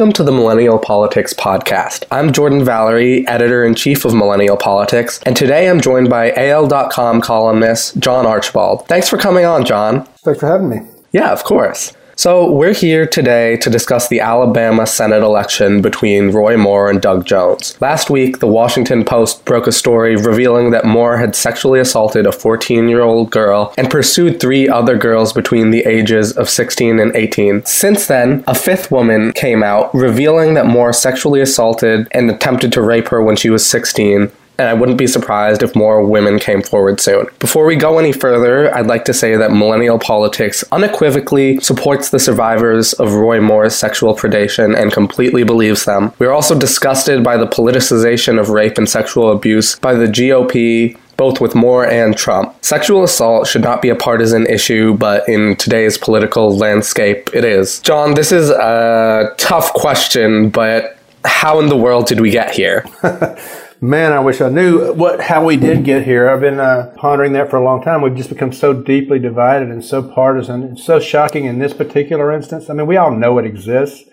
Welcome to the Millennial Politics Podcast. I'm Jordan Valerie, editor in chief of Millennial Politics, and today I'm joined by AL.com columnist John Archibald. Thanks for coming on, John. Thanks for having me. Yeah, of course. So, we're here today to discuss the Alabama Senate election between Roy Moore and Doug Jones. Last week, the Washington Post broke a story revealing that Moore had sexually assaulted a 14 year old girl and pursued three other girls between the ages of 16 and 18. Since then, a fifth woman came out revealing that Moore sexually assaulted and attempted to rape her when she was 16 and I wouldn't be surprised if more women came forward soon. Before we go any further, I'd like to say that millennial politics unequivocally supports the survivors of Roy Moore's sexual predation and completely believes them. We're also disgusted by the politicization of rape and sexual abuse by the GOP, both with Moore and Trump. Sexual assault should not be a partisan issue, but in today's political landscape, it is. John, this is a tough question, but how in the world did we get here? Man, I wish I knew what how we did get here. I've been uh, pondering that for a long time. We've just become so deeply divided and so partisan. It's so shocking in this particular instance. I mean, we all know it exists,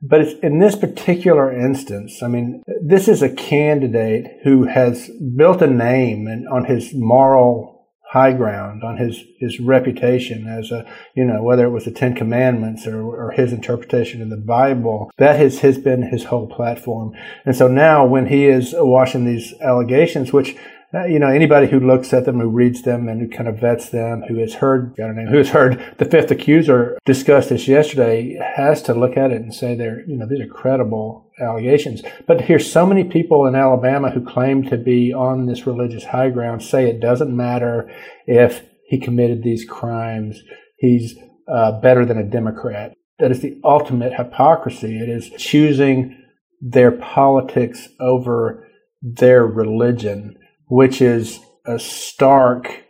but it's in this particular instance. I mean, this is a candidate who has built a name and on his moral high ground on his, his reputation as a, you know, whether it was the Ten Commandments or, or his interpretation of the Bible, that has, has been his whole platform. And so now when he is washing these allegations, which you know, anybody who looks at them, who reads them, and who kind of vets them, who has heard, I don't know, who has heard the fifth accuser discuss this yesterday, has to look at it and say they're, you know, these are credible allegations. But to hear so many people in Alabama who claim to be on this religious high ground say it doesn't matter if he committed these crimes, he's uh, better than a Democrat. That is the ultimate hypocrisy. It is choosing their politics over their religion which is a stark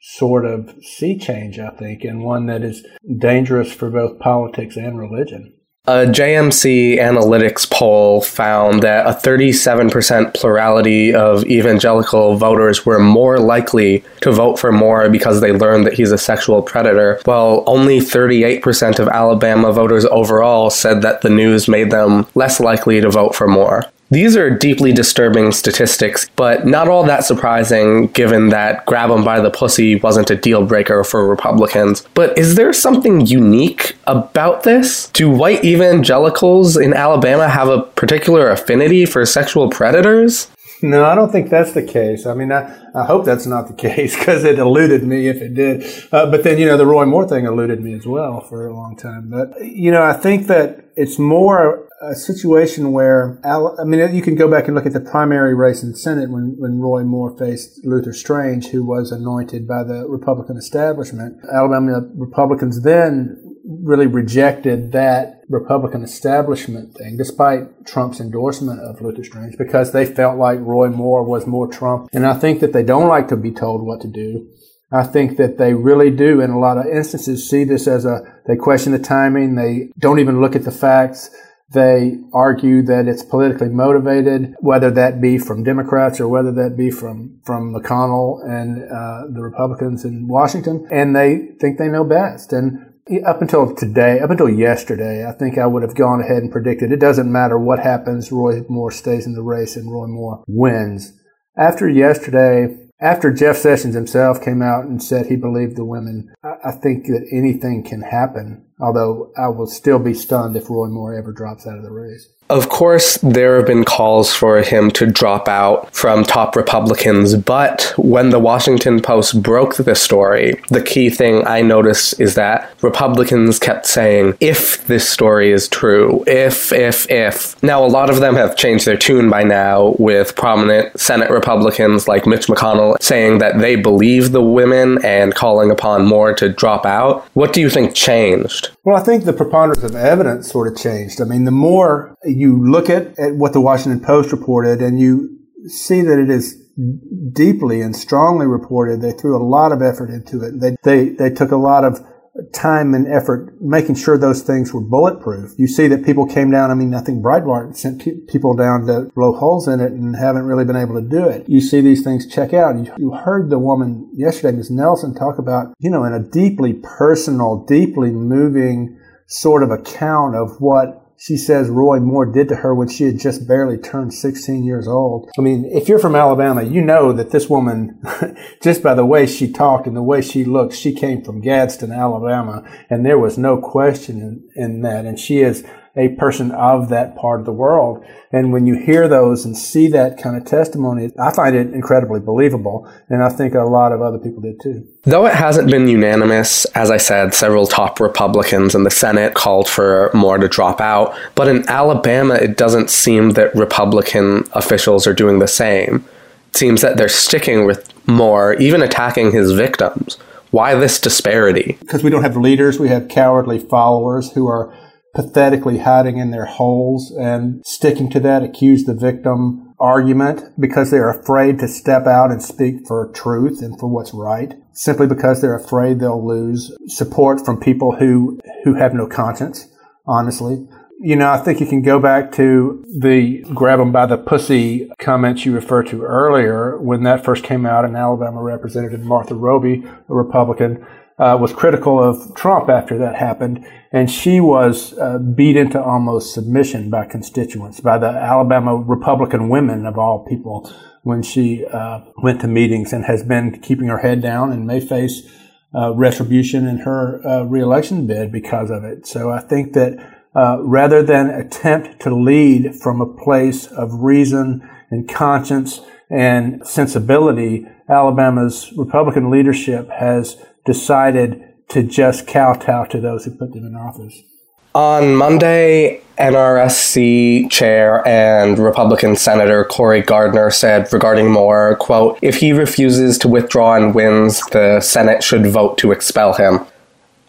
sort of sea change, I think, and one that is dangerous for both politics and religion. A JMC Analytics poll found that a 37% plurality of evangelical voters were more likely to vote for Moore because they learned that he's a sexual predator, while only 38% of Alabama voters overall said that the news made them less likely to vote for Moore. These are deeply disturbing statistics, but not all that surprising given that grab 'em by the pussy wasn't a deal breaker for Republicans. But is there something unique about this? Do white evangelicals in Alabama have a particular affinity for sexual predators? No, I don't think that's the case. I mean, I, I hope that's not the case because it eluded me if it did. Uh, but then, you know, the Roy Moore thing eluded me as well for a long time. But, you know, I think that it's more a situation where, I mean, you can go back and look at the primary race in the Senate when, when Roy Moore faced Luther Strange, who was anointed by the Republican establishment. Alabama Republicans then really rejected that Republican establishment thing, despite Trump's endorsement of Luther Strange, because they felt like Roy Moore was more Trump. And I think that they don't like to be told what to do. I think that they really do, in a lot of instances, see this as a, they question the timing. They don't even look at the facts. They argue that it's politically motivated, whether that be from Democrats or whether that be from, from McConnell and uh, the Republicans in Washington. And they think they know best. And up until today, up until yesterday, I think I would have gone ahead and predicted it doesn't matter what happens, Roy Moore stays in the race and Roy Moore wins. After yesterday, after Jeff Sessions himself came out and said he believed the women, I I think that anything can happen, although I will still be stunned if Roy Moore ever drops out of the race. Of course, there have been calls for him to drop out from top Republicans, but when the Washington Post broke the story, the key thing I noticed is that Republicans kept saying, if this story is true, if, if, if. Now, a lot of them have changed their tune by now, with prominent Senate Republicans like Mitch McConnell saying that they believe the women and calling upon more to drop out. What do you think changed? Well, I think the preponderance of evidence sort of changed. I mean, the Moore look at, at what the Washington Post reported and you see that it is deeply and strongly reported. They threw a lot of effort into it. They, they, they took a lot of time and effort making sure those things were bulletproof. You see that people came down. I mean, I think Breitbart sent people down to blow holes in it and haven't really been able to do it. You see these things check out. You, you heard the woman yesterday, Ms. Nelson, talk about, you know, in a deeply personal, deeply moving sort of account of what she says Roy Moore did to her when she had just barely turned 16 years old. I mean, if you're from Alabama, you know that this woman, just by the way she talked and the way she looked, she came from Gadsden, Alabama, and there was no question in, in that. And she is a person of that part of the world. And when you hear those and see that kind of testimony, I find it incredibly believable. And I think a lot of other people did too. Though it hasn't been unanimous, as I said, several top Republicans in the Senate called for Moore to drop out. But in Alabama, it doesn't seem that Republican officials are doing the same. It seems that they're sticking with Moore, even attacking his victims. Why this disparity? Because we don't have leaders, we have cowardly followers who are pathetically hiding in their holes and sticking to that accuse the victim argument because they're afraid to step out and speak for truth and for what's right simply because they're afraid they'll lose support from people who who have no conscience honestly. You know, I think you can go back to the grab them by the pussy comments you referred to earlier when that first came out, and Alabama Representative Martha Roby, a Republican, uh, was critical of Trump after that happened, and she was uh, beat into almost submission by constituents, by the Alabama Republican women of all people, when she uh, went to meetings and has been keeping her head down and may face uh, retribution in her uh, reelection bid because of it. So I think that uh, rather than attempt to lead from a place of reason and conscience and sensibility, Alabama's Republican leadership has decided to just kowtow to those who put them in office. On Monday, NRSC chair and Republican Senator Cory Gardner said regarding Moore, quote, if he refuses to withdraw and wins, the Senate should vote to expel him.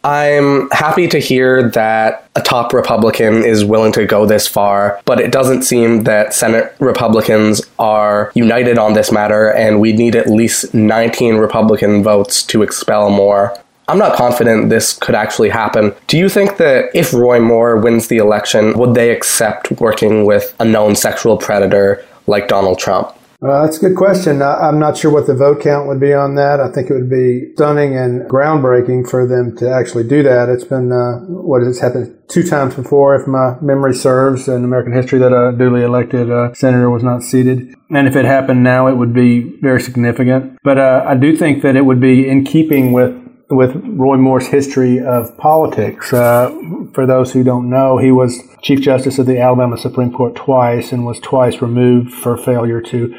I'm happy to hear that a top Republican is willing to go this far, but it doesn't seem that Senate Republicans are united on this matter, and we need at least 19 Republican votes to expel Moore. I'm not confident this could actually happen. Do you think that if Roy Moore wins the election, would they accept working with a known sexual predator like Donald Trump? Uh, that's a good question. I, am not sure what the vote count would be on that. I think it would be stunning and groundbreaking for them to actually do that. It's been, uh, what has happened two times before, if my memory serves, in American history that a duly elected uh, senator was not seated. And if it happened now, it would be very significant. But uh, I do think that it would be in keeping with with Roy Moore's history of politics. Uh, for those who don't know, he was Chief Justice of the Alabama Supreme Court twice and was twice removed for failure to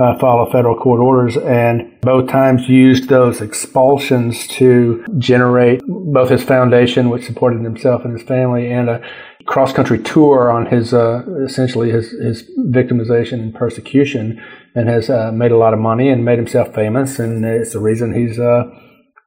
uh, follow federal court orders, and both times used those expulsions to generate both his foundation, which supported himself and his family, and a cross country tour on his uh, essentially his, his victimization and persecution, and has uh, made a lot of money and made himself famous, and it's the reason he's uh,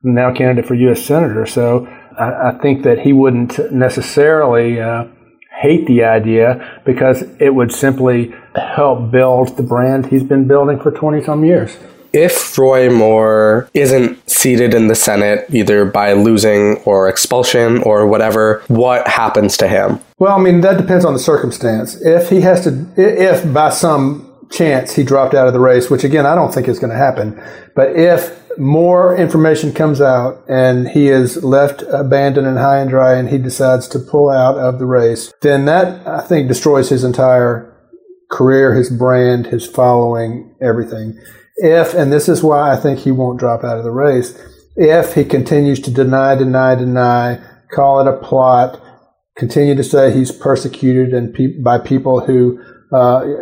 now candidate for U.S. senator. So I, I think that he wouldn't necessarily uh, hate the idea because it would simply help build the brand he's been building for 20 some years. If Roy Moore isn't seated in the Senate, either by losing or expulsion or whatever, what happens to him? Well, I mean, that depends on the circumstance. If he has to, if by some chance he dropped out of the race, which again, I don't think is going to happen, but if more information comes out and he is left abandoned and high and dry and he decides to pull out of the race, then that, I think, destroys his entire career, his brand, his following, everything. If, and this is why I think he won't drop out of the race, if he continues to deny, deny, deny, call it a plot, continue to say he's persecuted and pe- by people who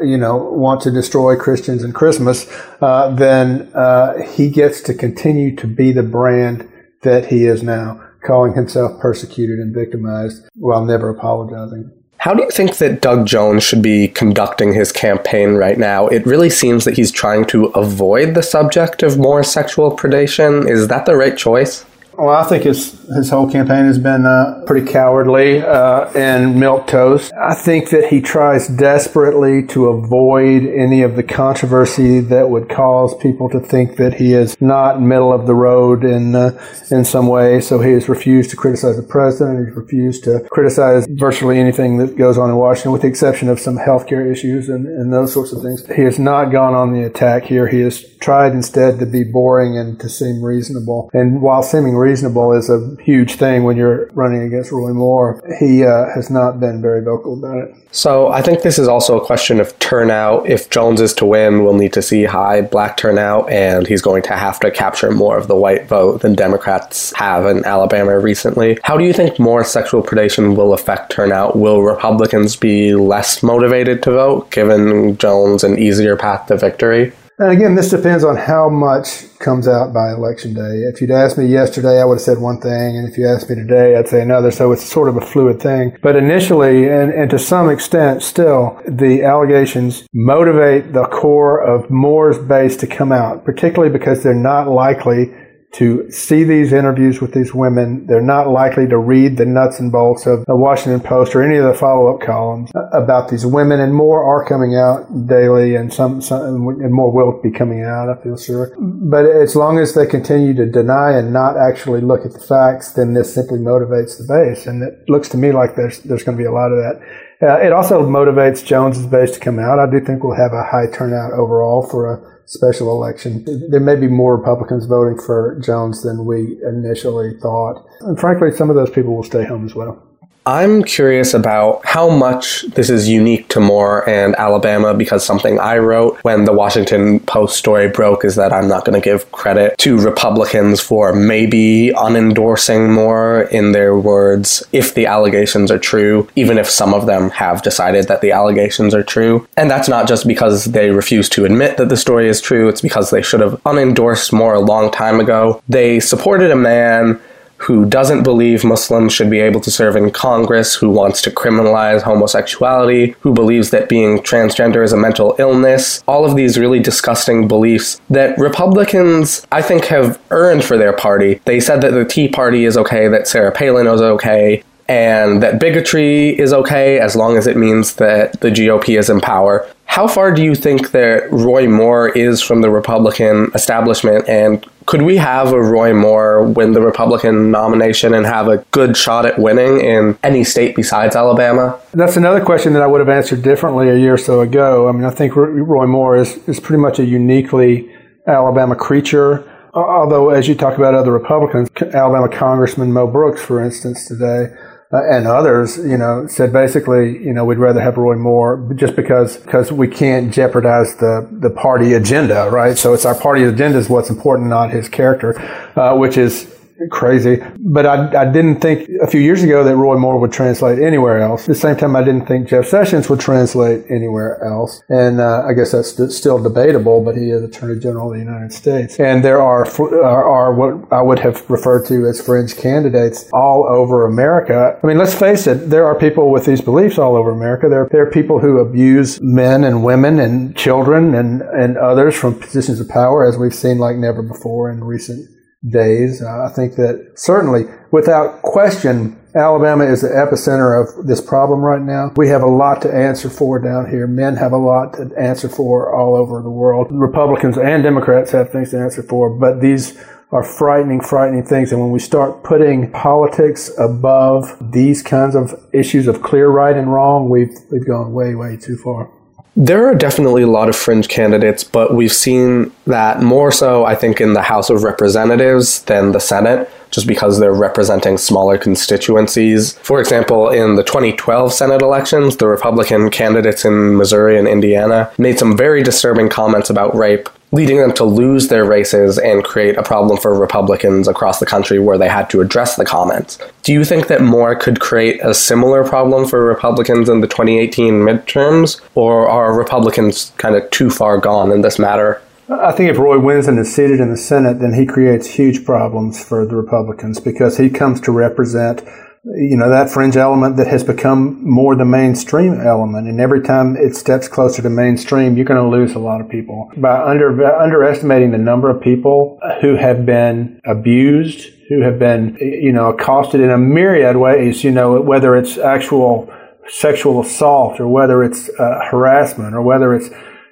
you know, want to destroy Christians and Christmas, uh, then uh, he gets to continue to be the brand that he is now, calling himself persecuted and victimized while never apologizing. How do you think that Doug Jones should be conducting his campaign right now? It really seems that he's trying to avoid the subject of more sexual predation. Is that the right choice? Well, I think his his whole campaign has been uh, pretty cowardly uh, and milk toast. I think that he tries desperately to avoid any of the controversy that would cause people to think that he is not middle of the road in uh, in some way. So he has refused to criticize the president. He's refused to criticize virtually anything that goes on in Washington, with the exception of some healthcare issues and, and those sorts of things. He has not gone on the attack here. He has tried instead to be boring and to seem reasonable. And while seeming reasonable reasonable is a huge thing when you're running against Roy Moore. He uh, has not been very vocal about it. So I think this is also a question of turnout. If Jones is to win, we'll need to see high black turnout, and he's going to have to capture more of the white vote than Democrats have in Alabama recently. How do you think more sexual predation will affect turnout? Will Republicans be less motivated to vote, given Jones an easier path to victory? And again, this depends on how much comes out by election day. If you'd asked me yesterday, I would have said one thing, and if you asked me today, I'd say another. So it's sort of a fluid thing. But initially, and, and to some extent still, the allegations motivate the core of Moore's base to come out, particularly because they're not likely to see these interviews with these women. They're not likely to read the nuts and bolts of the Washington Post or any of the follow-up columns about these women, and more are coming out daily, and some, some and more will be coming out. I feel sure. But as long as they continue to deny and not actually look at the facts, then this simply motivates the base, and it looks to me like there's there's going to be a lot of that. Uh, it also motivates Jones's base to come out. I do think we'll have a high turnout overall for a special election. There may be more Republicans voting for Jones than we initially thought. And frankly, some of those people will stay home as well. I'm curious about how much this is unique to Moore and Alabama because something I wrote when the Washington Post story broke is that I'm not going to give credit to Republicans for maybe unendorsing Moore in their words if the allegations are true, even if some of them have decided that the allegations are true. And that's not just because they refuse to admit that the story is true, it's because they should have unendorsed Moore a long time ago. They supported a man who doesn't believe Muslims should be able to serve in Congress, who wants to criminalize homosexuality, who believes that being transgender is a mental illness, all of these really disgusting beliefs that Republicans, I think, have earned for their party. They said that the Tea Party is okay, that Sarah Palin is okay, and that bigotry is okay as long as it means that the GOP is in power. How far do you think that Roy Moore is from the Republican establishment? And could we have a Roy Moore win the Republican nomination and have a good shot at winning in any state besides Alabama? That's another question that I would have answered differently a year or so ago. I mean, I think Roy Moore is, is pretty much a uniquely Alabama creature. Although, as you talk about other Republicans, Alabama Congressman Mo Brooks, for instance, today, uh, and others, you know, said basically, you know, we'd rather have Roy Moore just because because we can't jeopardize the the party agenda, right? So it's our party agenda is what's important, not his character, uh, which is crazy. But I, I didn't think a few years ago that Roy Moore would translate anywhere else. At the same time, I didn't think Jeff Sessions would translate anywhere else. And uh, I guess that's still debatable, but he is Attorney General of the United States. And there are, are, are what I would have referred to as fringe candidates all over America. I mean, let's face it, there are people with these beliefs all over America. There, there are people who abuse men and women and children and, and others from positions of power, as we've seen like never before in recent days. Uh, I think that certainly, without question, Alabama is the epicenter of this problem right now. We have a lot to answer for down here. Men have a lot to answer for all over the world. Republicans and Democrats have things to answer for, but these are frightening, frightening things. And when we start putting politics above these kinds of issues of clear right and wrong, we've, we've gone way, way too far. There are definitely a lot of fringe candidates, but we've seen that more so, I think, in the House of Representatives than the Senate, just because they're representing smaller constituencies. For example, in the 2012 Senate elections, the Republican candidates in Missouri and Indiana made some very disturbing comments about rape leading them to lose their races and create a problem for Republicans across the country where they had to address the comments. Do you think that Moore could create a similar problem for Republicans in the 2018 midterms, or are Republicans kind of too far gone in this matter? I think if Roy wins and is seated in the Senate, then he creates huge problems for the Republicans because he comes to represent you know, that fringe element that has become more the mainstream element. And every time it steps closer to mainstream, you're going to lose a lot of people. By under, underestimating the number of people who have been abused, who have been, you know, accosted in a myriad ways, you know, whether it's actual sexual assault or whether it's uh, harassment or whether it's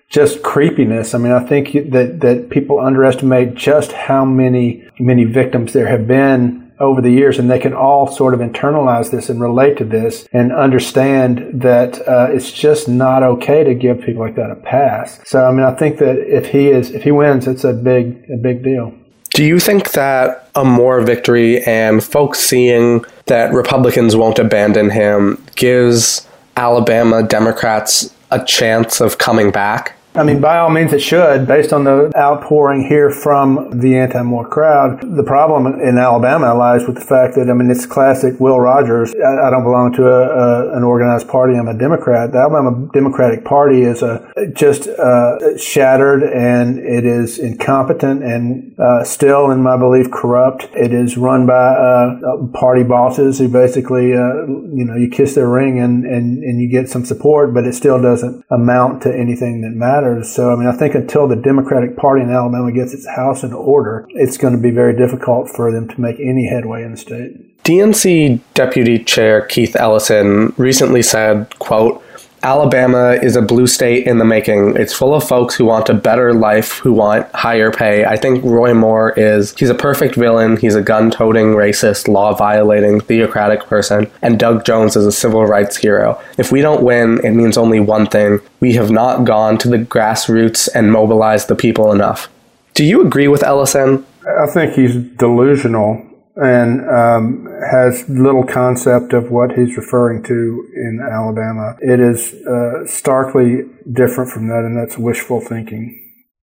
just creepiness. I mean, I think that, that people underestimate just how many, many victims there have been over the years, and they can all sort of internalize this and relate to this and understand that uh, it's just not okay to give people like that a pass. So, I mean, I think that if he is, if he wins, it's a big, a big deal. Do you think that a Moore victory and folks seeing that Republicans won't abandon him gives Alabama Democrats a chance of coming back? I mean, by all means, it should, based on the outpouring here from the anti Moore crowd. The problem in Alabama lies with the fact that, I mean, it's classic Will Rogers. I, I don't belong to a, a, an organized party. I'm a Democrat. The Alabama Democratic Party is a, just uh, shattered and it is incompetent and uh, still, in my belief, corrupt. It is run by uh, party bosses who basically, uh, you know, you kiss their ring and, and, and you get some support, but it still doesn't amount to anything that matters matters. So, I mean, I think until the Democratic Party in Alabama gets its house in order, it's going to be very difficult for them to make any headway in the state. DNC Deputy Chair Keith Ellison recently said, quote, Alabama is a blue state in the making. It's full of folks who want a better life, who want higher pay. I think Roy Moore is, he's a perfect villain. He's a gun toting, racist, law violating, theocratic person. And Doug Jones is a civil rights hero. If we don't win, it means only one thing. We have not gone to the grassroots and mobilized the people enough. Do you agree with Ellison? I think he's delusional and um, has little concept of what he's referring to in Alabama. It is uh, starkly different from that, and that's wishful thinking.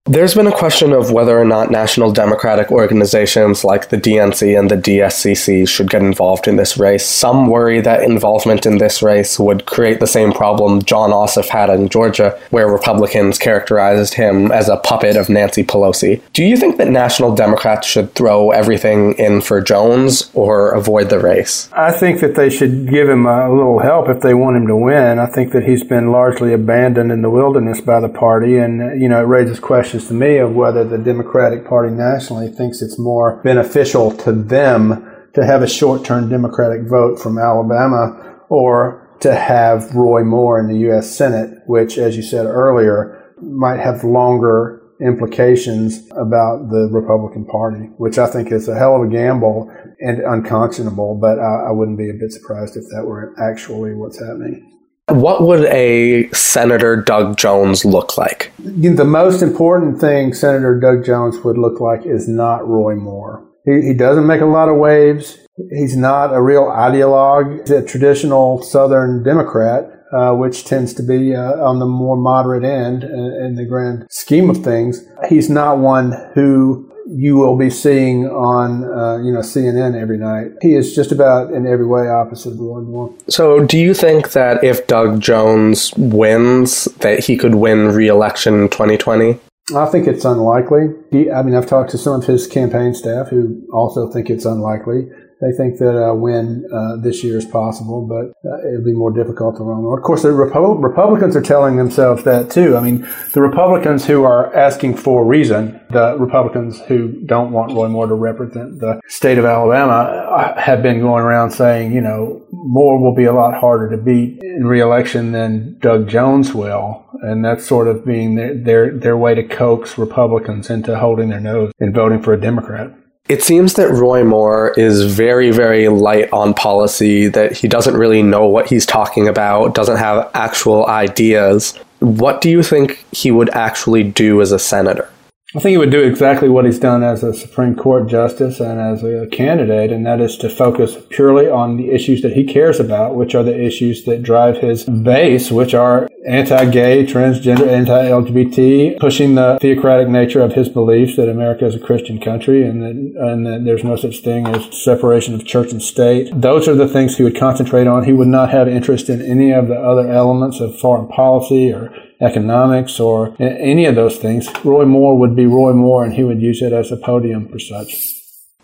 There's been a question of whether or not national democratic organizations like the DNC and the DSCC should get involved in this race. Some worry that involvement in this race would create the same problem Jon Ossoff had in Georgia, where Republicans characterized him as a puppet of Nancy Pelosi. Do you think that national Democrats should throw everything in for Jones or avoid the race? I think that they should give him a little help if they want him to win. I think that he's been largely abandoned in the wilderness by the party, and, you know, it raises questions questions to me of whether the Democratic Party nationally thinks it's more beneficial to them to have a short term Democratic vote from Alabama or to have Roy Moore in the U.S. Senate, which, as you said earlier, might have longer implications about the Republican Party, which I think is a hell of a gamble and unconscionable, but I, I wouldn't be a bit surprised if that were actually what's happening. What would a Senator Doug Jones look like? The most important thing Senator Doug Jones would look like is not Roy Moore. He, he doesn't make a lot of waves. He's not a real ideologue. He's a traditional Southern Democrat. Uh, which tends to be uh, on the more moderate end in, in the grand scheme of things. He's not one who you will be seeing on uh, you know CNN every night. He is just about in every way opposite of Roy Moore. So, do you think that if Doug Jones wins, that he could win re-election in 2020? I think it's unlikely. He, I mean, I've talked to some of his campaign staff who also think it's unlikely. They think that a win uh, this year is possible, but uh, it'll be more difficult to run. Of course, the Repu- Republicans are telling themselves that too. I mean, the Republicans who are asking for reason, the Republicans who don't want Roy Moore to represent the state of Alabama, uh, have been going around saying, you know, Moore will be a lot harder to beat in reelection than Doug Jones will. And that's sort of being their, their, their way to coax Republicans into holding their nose and voting for a Democrat. It seems that Roy Moore is very, very light on policy, that he doesn't really know what he's talking about, doesn't have actual ideas. What do you think he would actually do as a senator? I think he would do exactly what he's done as a Supreme Court justice and as a candidate, and that is to focus purely on the issues that he cares about, which are the issues that drive his base, which are anti-gay, transgender, anti-LGBT, pushing the theocratic nature of his beliefs that America is a Christian country and that, and that there's no such thing as separation of church and state. Those are the things he would concentrate on. He would not have interest in any of the other elements of foreign policy or economics or any of those things. Roy Moore would be Roy Moore and he would use it as a podium for such.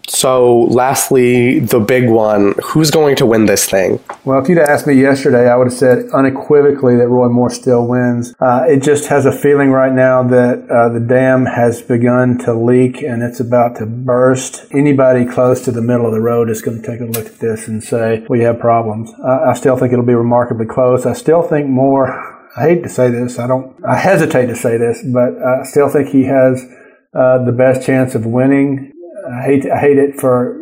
So, lastly, the big one who's going to win this thing? Well, if you'd asked me yesterday, I would have said unequivocally that Roy Moore still wins. Uh, it just has a feeling right now that uh, the dam has begun to leak and it's about to burst. Anybody close to the middle of the road is going to take a look at this and say, we have problems. Uh, I still think it'll be remarkably close. I still think Moore I hate to say this. I don't. I hesitate to say this, but I still think he has uh, the best chance of winning. I hate. I hate it for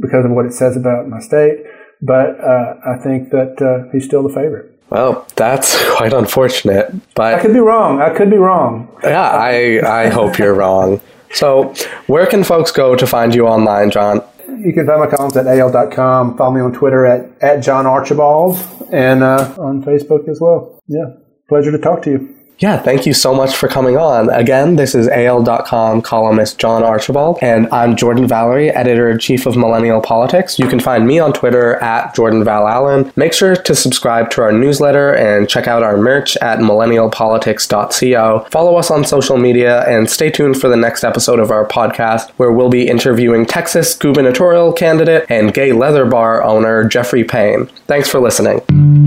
because of what it says about my state, but uh, I think that uh, he's still the favorite. Well, that's quite unfortunate, but I could be wrong. I could be wrong. Yeah, I I hope you're wrong. So, where can folks go to find you online, John? You can find my columns at AL.com. Follow me on Twitter at, at John Archibald and uh, on Facebook as well. Yeah. Pleasure to talk to you. Yeah, thank you so much for coming on. Again, this is AL.com columnist John Archibald, and I'm Jordan Valerie, editor in chief of Millennial Politics. You can find me on Twitter at Jordan Val Allen. Make sure to subscribe to our newsletter and check out our merch at millennialpolitics.co. Follow us on social media and stay tuned for the next episode of our podcast, where we'll be interviewing Texas gubernatorial candidate and gay leather bar owner Jeffrey Payne. Thanks for listening.